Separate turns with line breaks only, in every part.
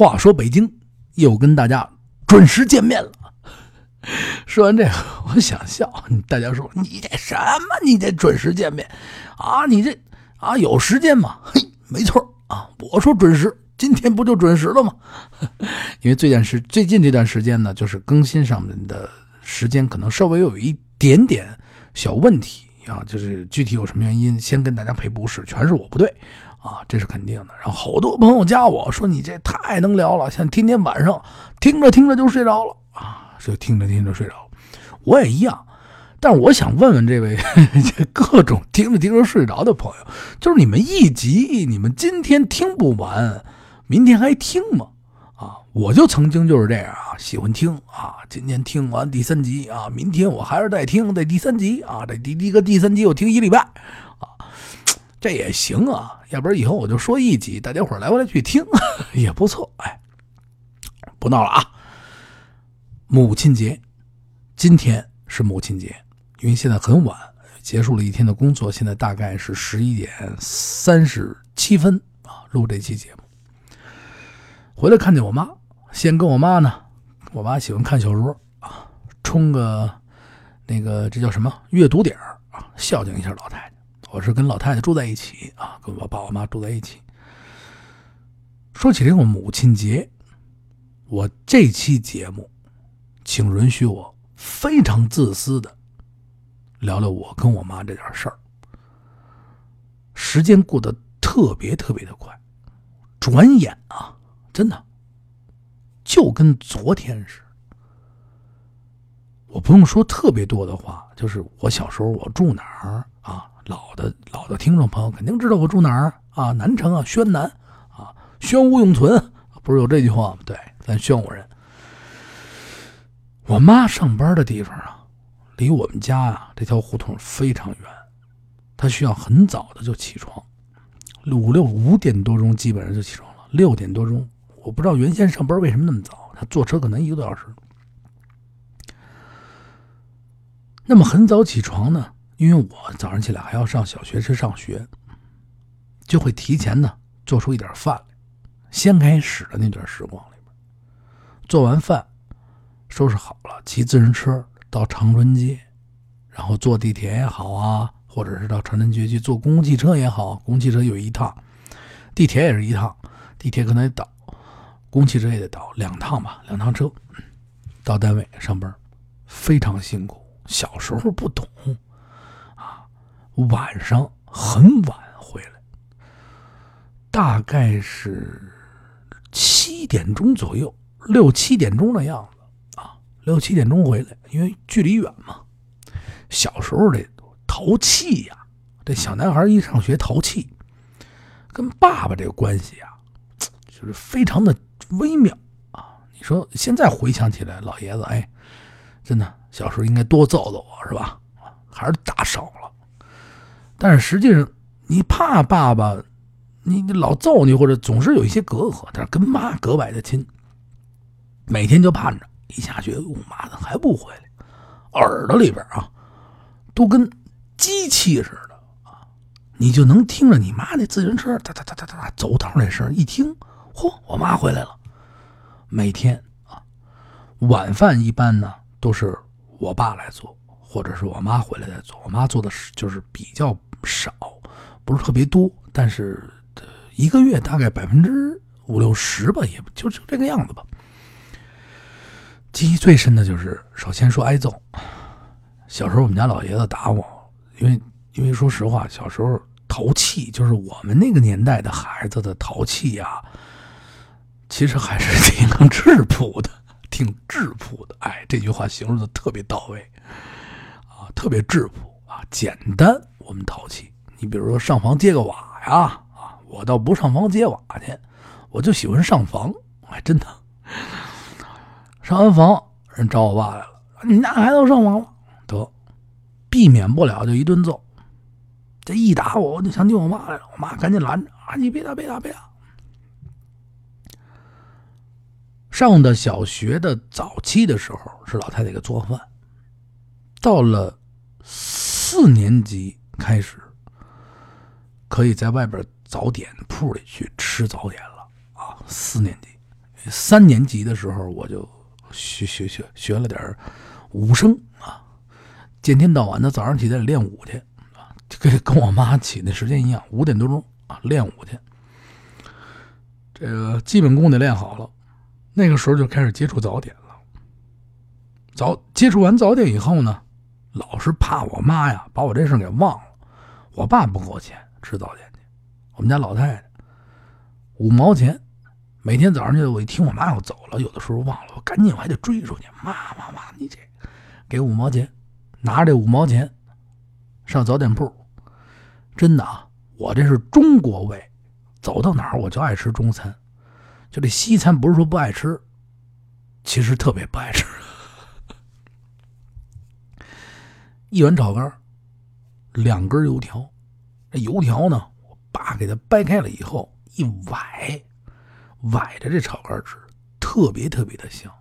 话说北京又跟大家准时见面了。说完这个，我想笑。大家说你这什么？你这准时见面啊？你这啊有时间吗？嘿，没错啊，我说准时，今天不就准时了吗？因为最近时最近这段时间呢，就是更新上面的时间可能稍微有一点点小问题啊，就是具体有什么原因，先跟大家赔不是，全是我不对啊，这是肯定的。然后好多朋友加我说你这太能聊了，像天天晚上听着听着就睡着了啊。就听着听着睡着，我也一样。但是我想问问这位 各种听着听着睡着的朋友，就是你们一集你们今天听不完，明天还听吗？啊，我就曾经就是这样啊，喜欢听啊，今天听完第三集啊，明天我还是再听这第三集啊，这第一个第三集我听一礼拜，这也行啊。要不然以后我就说一集，大家伙来回来去听 也不错。哎，不闹了啊。母亲节，今天是母亲节，因为现在很晚，结束了一天的工作，现在大概是十一点三十七分啊，录这期节目。回来看见我妈，先跟我妈呢，我妈喜欢看小说啊，充个那个这叫什么阅读点啊，孝敬一下老太太。我是跟老太太住在一起啊，跟我爸我妈住在一起。说起这个母亲节，我这期节目。请允许我非常自私的聊聊我跟我妈这点事儿。时间过得特别特别的快，转眼啊，真的就跟昨天似的。我不用说特别多的话，就是我小时候我住哪儿啊？老的老的听众朋友肯定知道我住哪儿啊？南城啊，宣南啊，宣武永存，不是有这句话吗？对，咱宣武人。我妈上班的地方啊，离我们家啊这条胡同非常远，她需要很早的就起床，五六五点多钟基本上就起床了。六点多钟，我不知道原先上班为什么那么早，她坐车可能一个多小时。那么很早起床呢，因为我早上起来还要上小学去上学，就会提前呢做出一点饭来，先开始的那段时光里边，做完饭。收拾好了，骑自行车到长春街，然后坐地铁也好啊，或者是到长春街去坐公共汽车也好，公共汽车有一趟，地铁也是一趟，地铁可能得倒，公共汽车也得倒两趟吧，两趟车，到单位上班，非常辛苦。小时候不懂，晚上很晚回来，大概是七点钟左右，六七点钟的样子啊。六七点钟回来，因为距离远嘛。小时候这淘气呀，这小男孩一上学淘气，跟爸爸这个关系啊，就是非常的微妙啊。你说现在回想起来，老爷子哎，真的小时候应该多揍揍我是吧？还是打少了。但是实际上，你怕爸爸，你你老揍你或者总是有一些隔阂，但是跟妈格外的亲，每天就盼着。一下学，我妈怎么还不回来？耳朵里边啊，都跟机器似的啊！你就能听着你妈那自行车哒哒哒哒哒走道那声，一听，嚯，我妈回来了。每天啊，晚饭一般呢都是我爸来做，或者是我妈回来再做。我妈做的是就是比较少，不是特别多，但是一个月大概百分之五六十吧，也就就这个样子吧。记忆最深的就是，首先说挨揍。小时候我们家老爷子打我，因为因为说实话，小时候淘气，就是我们那个年代的孩子的淘气呀，其实还是挺质朴的，挺质朴的。哎，这句话形容的特别到位特别质朴啊，简单。我们淘气，你比如说上房揭个瓦呀，啊，我倒不上房揭瓦去，我就喜欢上房，哎，真的。上完房，人找我爸来了。你们家孩子上房了，得避免不了就一顿揍。这一打我，我就想起我妈来了。我妈赶紧拦着啊！你别打，别打，别打。上的小学的早期的时候，是老太太给做饭。到了四年级开始，可以在外边早点铺里去吃早点了啊！四年级。三年级的时候我就学学学学了点武生啊，见天到晚的早上起来练武去啊，跟跟我妈起的时间一样，五点多钟啊练武去。这个基本功得练好了，那个时候就开始接触早点了。早接触完早点以后呢，老是怕我妈呀把我这事给忘了。我爸不给我钱吃早点去，我们家老太太五毛钱，每天早上就我一听我妈要走了，有的时候忘了，我赶紧我还得追出去。妈妈妈，你这给五毛钱，拿着这五毛钱上早点铺，真的啊，我这是中国胃。走到哪儿我就爱吃中餐，就这西餐不是说不爱吃，其实特别不爱吃。一碗炒肝，两根油条，这油条呢，我爸给它掰开了以后一崴，崴着这炒肝吃，特别特别的香。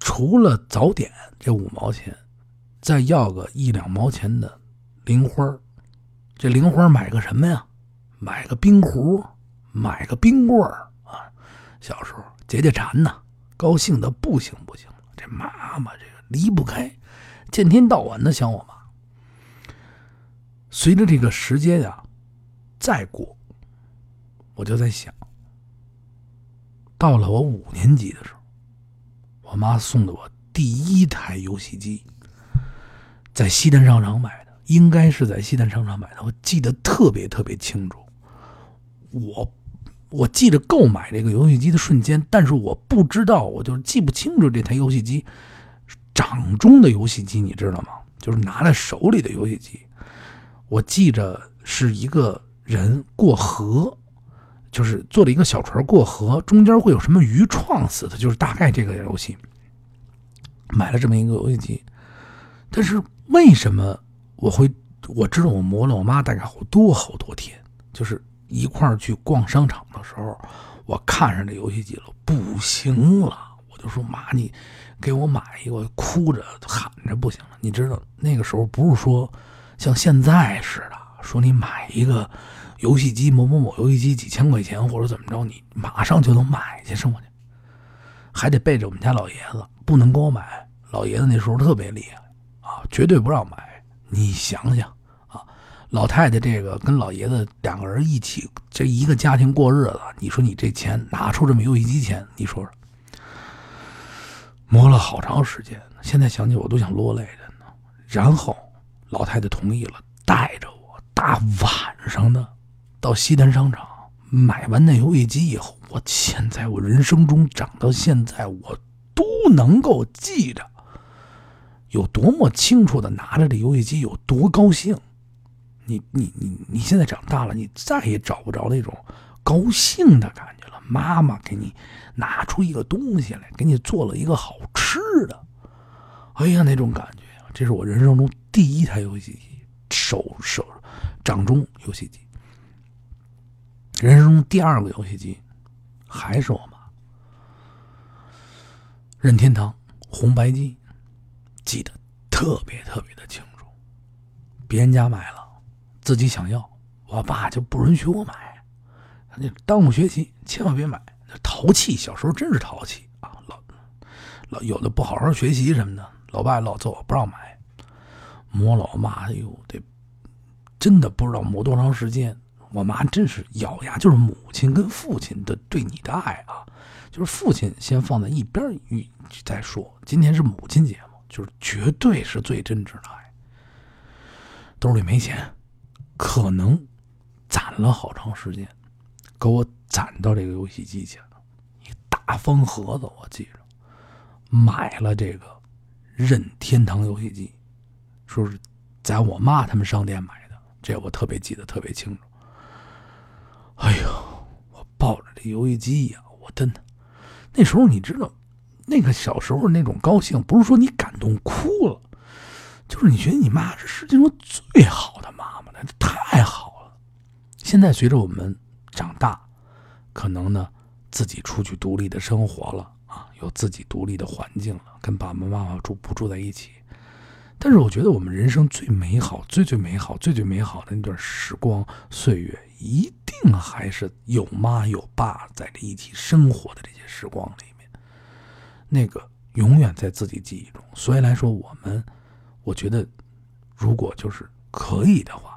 除了早点这五毛钱，再要个一两毛钱的零花这零花买个什么呀？买个冰壶，买个冰棍儿啊！小时候解解馋呐，高兴的不行不行。这妈妈这个离不开，见天到晚的想我妈。随着这个时间呀再过，我就在想，到了我五年级的时候，我妈送的我第一台游戏机，在西单商场买的，应该是在西单商场买的，我记得特别特别清楚。我我记得购买这个游戏机的瞬间，但是我不知道，我就记不清楚这台游戏机掌中的游戏机，你知道吗？就是拿在手里的游戏机。我记着是一个人过河，就是坐了一个小船过河，中间会有什么鱼撞死的，就是大概这个游戏。买了这么一个游戏机，但是为什么我会我知道我磨了我妈大概好多好多天，就是。一块儿去逛商场的时候，我看上这游戏机了，不行了，我就说妈，你给我买一个，哭着喊着不行了。你知道那个时候不是说像现在似的，说你买一个游戏机某某某游戏机几千块钱或者怎么着，你马上就能买去生活去，还得背着我们家老爷子，不能给我买。老爷子那时候特别厉害啊，绝对不让买。你想想啊。老太太这个跟老爷子两个人一起，这一个家庭过日子，你说你这钱拿出这么游戏机钱，你说说，磨了好长时间，现在想起我都想落泪着呢。然后老太太同意了，带着我大晚上的到西单商场买完那游戏机以后，我现在我人生中长到现在，我都能够记着有多么清楚的拿着这游戏机有多高兴。你你你你现在长大了，你再也找不着那种高兴的感觉了。妈妈给你拿出一个东西来，给你做了一个好吃的，哎呀，那种感觉！这是我人生中第一台游戏机，手手掌中游戏机。人生中第二个游戏机还是我妈，任天堂红白机，记得特别特别的清楚。别人家买了。自己想要，我爸就不允许我买，那耽误学习，千万别买。淘气，小时候真是淘气啊！老老有的不好好学习什么的，老爸老揍我不让买。磨老妈，哎呦，得真的不知道磨多长时间。我妈真是咬牙，就是母亲跟父亲的对你的爱啊，就是父亲先放在一边再说。今天是母亲节嘛，就是绝对是最真挚的爱。兜里没钱。可能攒了好长时间，给我攒到这个游戏机去了。一大方盒子，我记着，买了这个任天堂游戏机，说是在我妈他们商店买的，这我特别记得特别清楚。哎呦，我抱着这游戏机呀，我真的那时候你知道，那个小时候那种高兴，不是说你感动哭了，就是你觉得你妈是世界上最好的妈妈了。太好了！现在随着我们长大，可能呢自己出去独立的生活了啊，有自己独立的环境了，跟爸爸妈妈住不住在一起？但是我觉得我们人生最美好、最最美好、最最美好的那段时光岁月，一定还是有妈有爸在这一起生活的这些时光里面，那个永远在自己记忆中。所以来说，我们，我觉得，如果就是可以的话，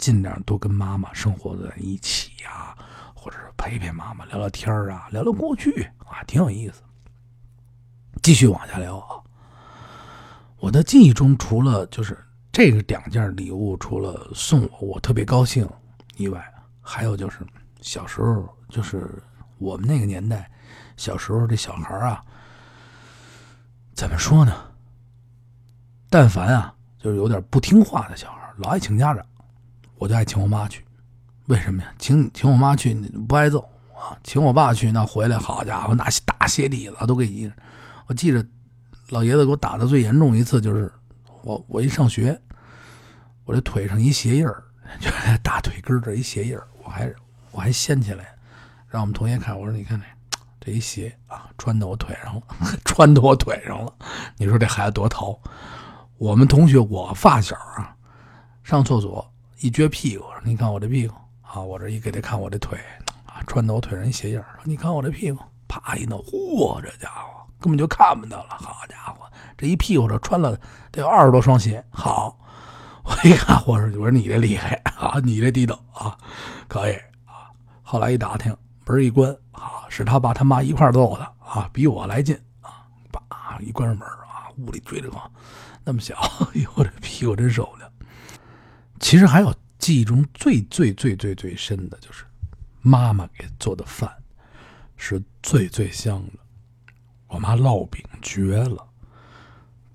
尽量多跟妈妈生活在一起呀，或者是陪陪妈妈聊聊天啊，聊聊过去啊，挺有意思。继续往下聊啊。我的记忆中，除了就是这个两件礼物，除了送我我特别高兴以外，还有就是小时候，就是我们那个年代，小时候这小孩啊，怎么说呢？但凡啊，就是有点不听话的小孩，老爱请家长，我就爱请我妈去。为什么呀？请请我妈去不挨揍啊，请我爸去那回来，好家伙，那大鞋底子都给你。我记着。老爷子给我打的最严重一次就是，我我一上学，我这腿上一鞋印儿，就大腿根这一鞋印儿，我还我还掀起来，让我们同学看，我说你看这这一鞋啊，穿到我腿上了，穿到我腿上了，你说这孩子多淘？我们同学我发小啊，上厕所一撅屁股，你看我这屁股啊，我这一给他看我这腿啊，穿的我腿上一鞋印儿，你看我这屁股，啪一弄，嚯，这家伙！根本就看不到了，好家伙，这一屁股这穿了得有二十多双鞋。好，我一看，我说我说你这厉害啊，你这地道啊，可以啊。后来一打听，门一关啊，是他爸他妈一块揍的啊，比我来劲啊。叭一关上门啊，屋里追着我，那么小，哎呦，这屁股真受不了。其实还有记忆中最最最最最深的就是妈妈给做的饭，是最最香的。我妈烙饼绝了，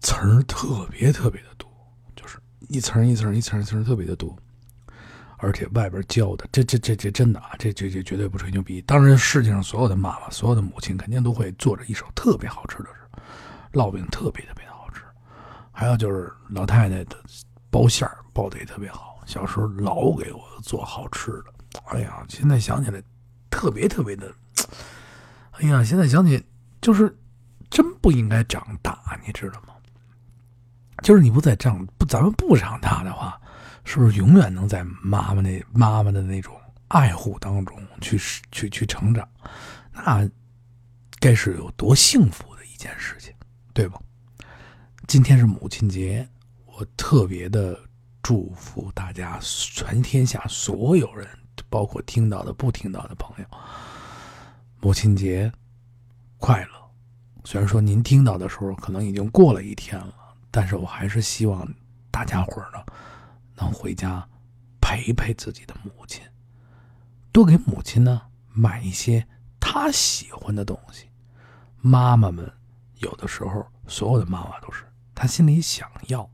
层儿特别特别的多，就是一层一层一层一层特别的多，而且外边浇的，这这这这真的啊，这这这绝对不吹牛逼。当然，世界上所有的妈妈，所有的母亲，肯定都会做着一手特别好吃的，烙饼特别特别的好吃。还有就是老太太的包馅儿包的也特别好，小时候老给我做好吃的。哎呀，现在想起来特别特别的，哎呀，现在想起就是。真不应该长大，你知道吗？就是你不再长不，咱们不长大的话，是不是永远能在妈妈那妈妈的那种爱护当中去去去成长？那该是有多幸福的一件事情，对吧？今天是母亲节，我特别的祝福大家，全天下所有人，包括听到的、不听到的朋友，母亲节快乐。虽然说您听到的时候可能已经过了一天了，但是我还是希望大家伙儿呢能回家陪陪自己的母亲，多给母亲呢买一些她喜欢的东西。妈妈们有的时候，所有的妈妈都是她心里想要，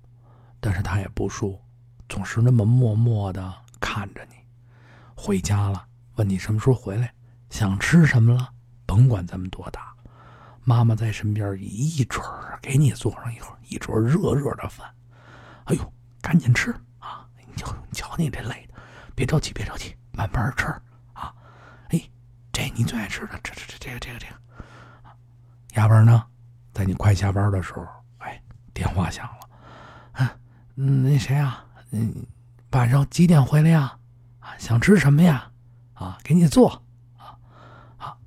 但是她也不说，总是那么默默的看着你。回家了，问你什么时候回来，想吃什么了，甭管咱们多大。妈妈在身边一准儿给你做上一会儿一桌热热的饭，哎呦，赶紧吃啊！你瞧，你瞧你这累的，别着急，别着急，慢慢吃啊！哎，这你最爱吃的，这这这这个这个这个。压班呢，在你快下班的时候，哎，电话响了，啊，那谁啊？嗯，晚上几点回来呀？啊，想吃什么呀？啊，给你做。啊，啊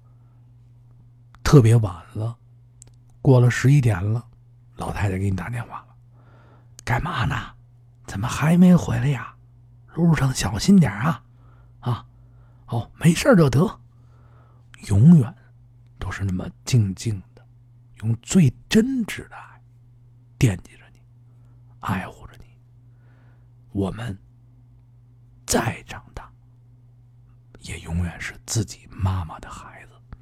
特别晚了，过了十一点了，老太太给你打电话了，干嘛呢？怎么还没回来呀？路上小心点啊！啊，哦，没事就得。永远都是那么静静的，用最真挚的爱惦记着你，爱护。我们再长大，也永远是自己妈妈的孩子。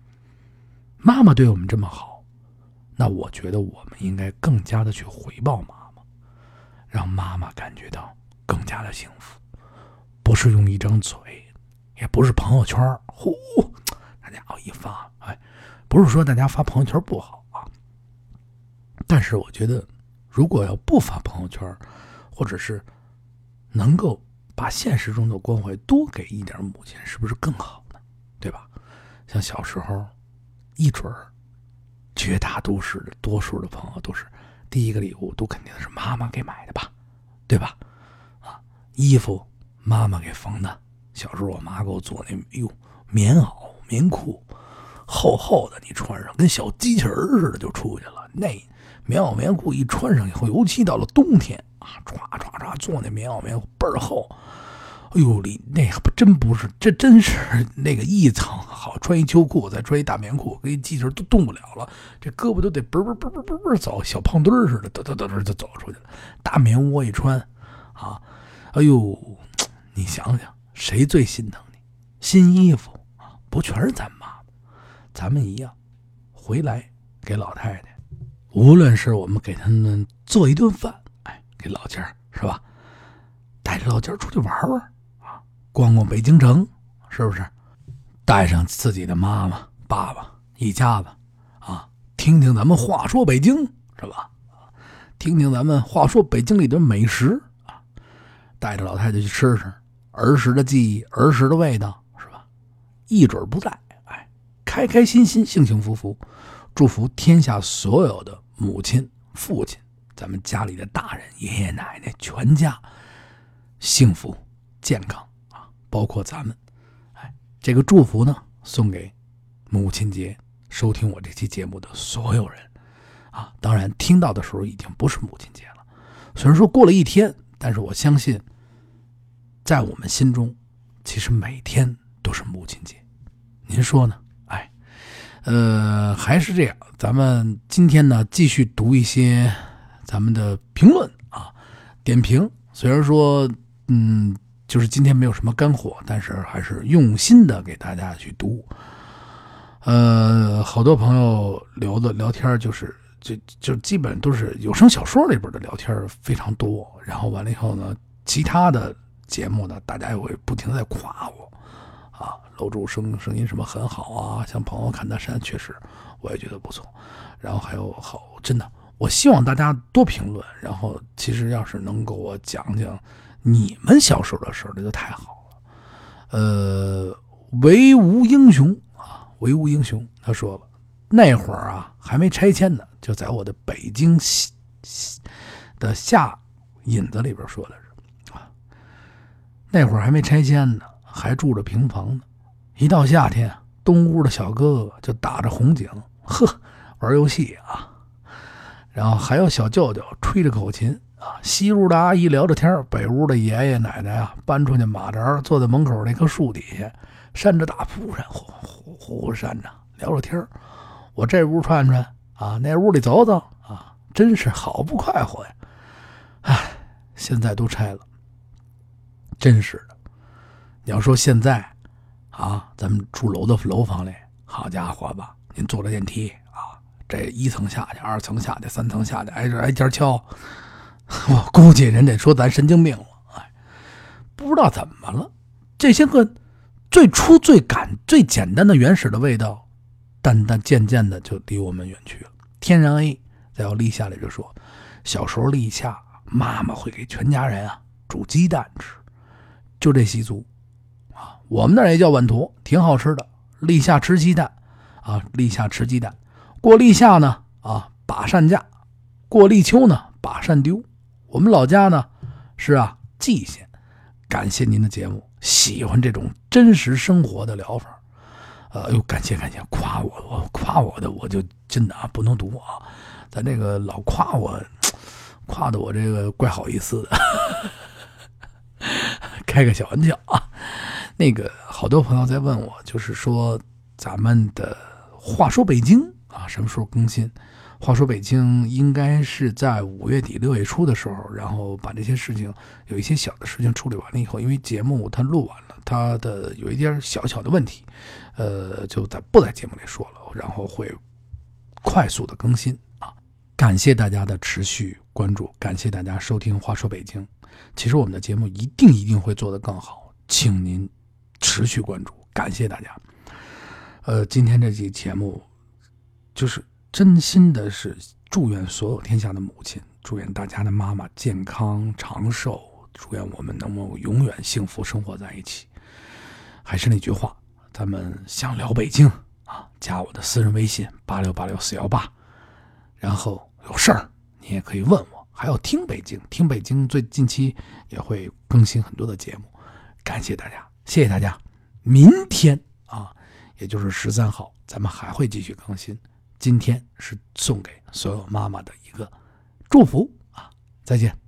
妈妈对我们这么好，那我觉得我们应该更加的去回报妈妈，让妈妈感觉到更加的幸福。不是用一张嘴，也不是朋友圈呼，大家伙一发，哎，不是说大家发朋友圈不好啊。但是我觉得，如果要不发朋友圈，或者是能够把现实中的关怀多给一点母亲，是不是更好呢？对吧？像小时候。一准儿，绝大多数的多数的朋友都是第一个礼物都肯定是妈妈给买的吧，对吧？啊，衣服妈妈给缝的。小时候我妈给我做那，哎呦，棉袄、棉裤，厚厚的，你穿上跟小机器人似的就出去了。那棉袄、棉裤一穿上以后，尤其到了冬天啊，唰唰唰做那棉袄、棉裤倍儿厚。哎呦，你那不真不是，这真是那个一层好，穿一秋裤，再穿一大棉裤，跟一机器人都动不了了，这胳膊都得嘣嘣嘣嘣嘣嘣走，小胖墩似的，嘚嘚嘚嘚就走出去了。大棉窝一穿，啊，哎呦，你想想，谁最心疼你？新衣服啊，不全是咱妈吗？咱们一样，回来给老太太，无论是我们给他们做一顿饭，哎，给老家是吧？带着老家出去玩玩啊。逛逛北京城，是不是？带上自己的妈妈、爸爸一家子，啊，听听咱们话说北京，是吧？听听咱们话说北京里的美食啊，带着老太太去吃吃儿时的记忆、儿时的味道，是吧？一准不在，哎，开开心心、幸幸福福，祝福天下所有的母亲、父亲，咱们家里的大人、爷爷奶奶全家幸福健康啊。包括咱们，哎，这个祝福呢，送给母亲节收听我这期节目的所有人，啊，当然听到的时候已经不是母亲节了，虽然说过了一天，但是我相信，在我们心中，其实每天都是母亲节。您说呢？呃，还是这样，咱们今天呢，继续读一些咱们的评论啊，点评。虽然说，嗯。就是今天没有什么干货，但是还是用心的给大家去读。呃，好多朋友聊的聊天，就是就就基本都是有声小说里边的聊天非常多。然后完了以后呢，其他的节目呢，大家也会不停的在夸我，楼主声声音什么很好啊，像朋友看大山，确实我也觉得不错。然后还有好，真的，我希望大家多评论。然后其实要是能给我讲讲。你们小时候的事儿，那就太好了。呃，唯吾英雄啊，唯吾英雄，他说了，那会儿啊还没拆迁呢，就在我的北京的下引子里边说的是啊，那会儿还没拆迁呢，还住着平房呢。一到夏天，东屋的小哥哥就打着红警，呵，玩游戏啊，然后还有小舅舅吹着口琴。啊，西屋的阿姨聊着天北屋的爷爷奶奶啊，搬出去马扎，坐在门口那棵树底下，扇着大蒲扇，呼呼呼扇着，聊着天我这屋串串啊，那屋里走走啊，真是好不快活呀！唉，现在都拆了，真是的。你要说现在啊，咱们住楼的楼房里，好家伙吧，您坐着电梯啊，这一层下去，二层下去，三层下去，挨着挨家敲。我估计人得说咱神经病了，哎，不知道怎么了，这些个最初最感最简单的原始的味道，淡淡渐渐的就离我们远去了。天然 A 在我立夏里就说，小时候立夏，妈妈会给全家人啊煮鸡蛋吃，就这习俗，我们那也叫碗坨，挺好吃的。立夏吃鸡蛋啊，立夏吃鸡蛋。过立夏呢啊把扇架，过立秋呢把扇丢。我们老家呢，是啊，蓟县。感谢您的节目，喜欢这种真实生活的疗法。呃，呦，感谢感谢，夸我，我夸我的，我就真的啊，不能读啊。咱这个老夸我，夸的我这个怪好意思的。开个小玩笑啊。那个好多朋友在问我，就是说咱们的话说北京啊，什么时候更新？话说北京应该是在五月底六月初的时候，然后把这些事情有一些小的事情处理完了以后，因为节目它录完了，它的有一点小小的问题，呃，就在不在节目里说了，然后会快速的更新啊！感谢大家的持续关注，感谢大家收听话说北京。其实我们的节目一定一定会做得更好，请您持续关注，感谢大家。呃，今天这期节目就是。真心的是祝愿所有天下的母亲，祝愿大家的妈妈健康长寿，祝愿我们能够永远幸福生活在一起。还是那句话，咱们想聊北京啊，加我的私人微信八六八六四幺八，然后有事儿你也可以问我。还要听北京，听北京最近期也会更新很多的节目。感谢大家，谢谢大家。明天啊，也就是十三号，咱们还会继续更新。今天是送给所有妈妈的一个祝福啊！再见。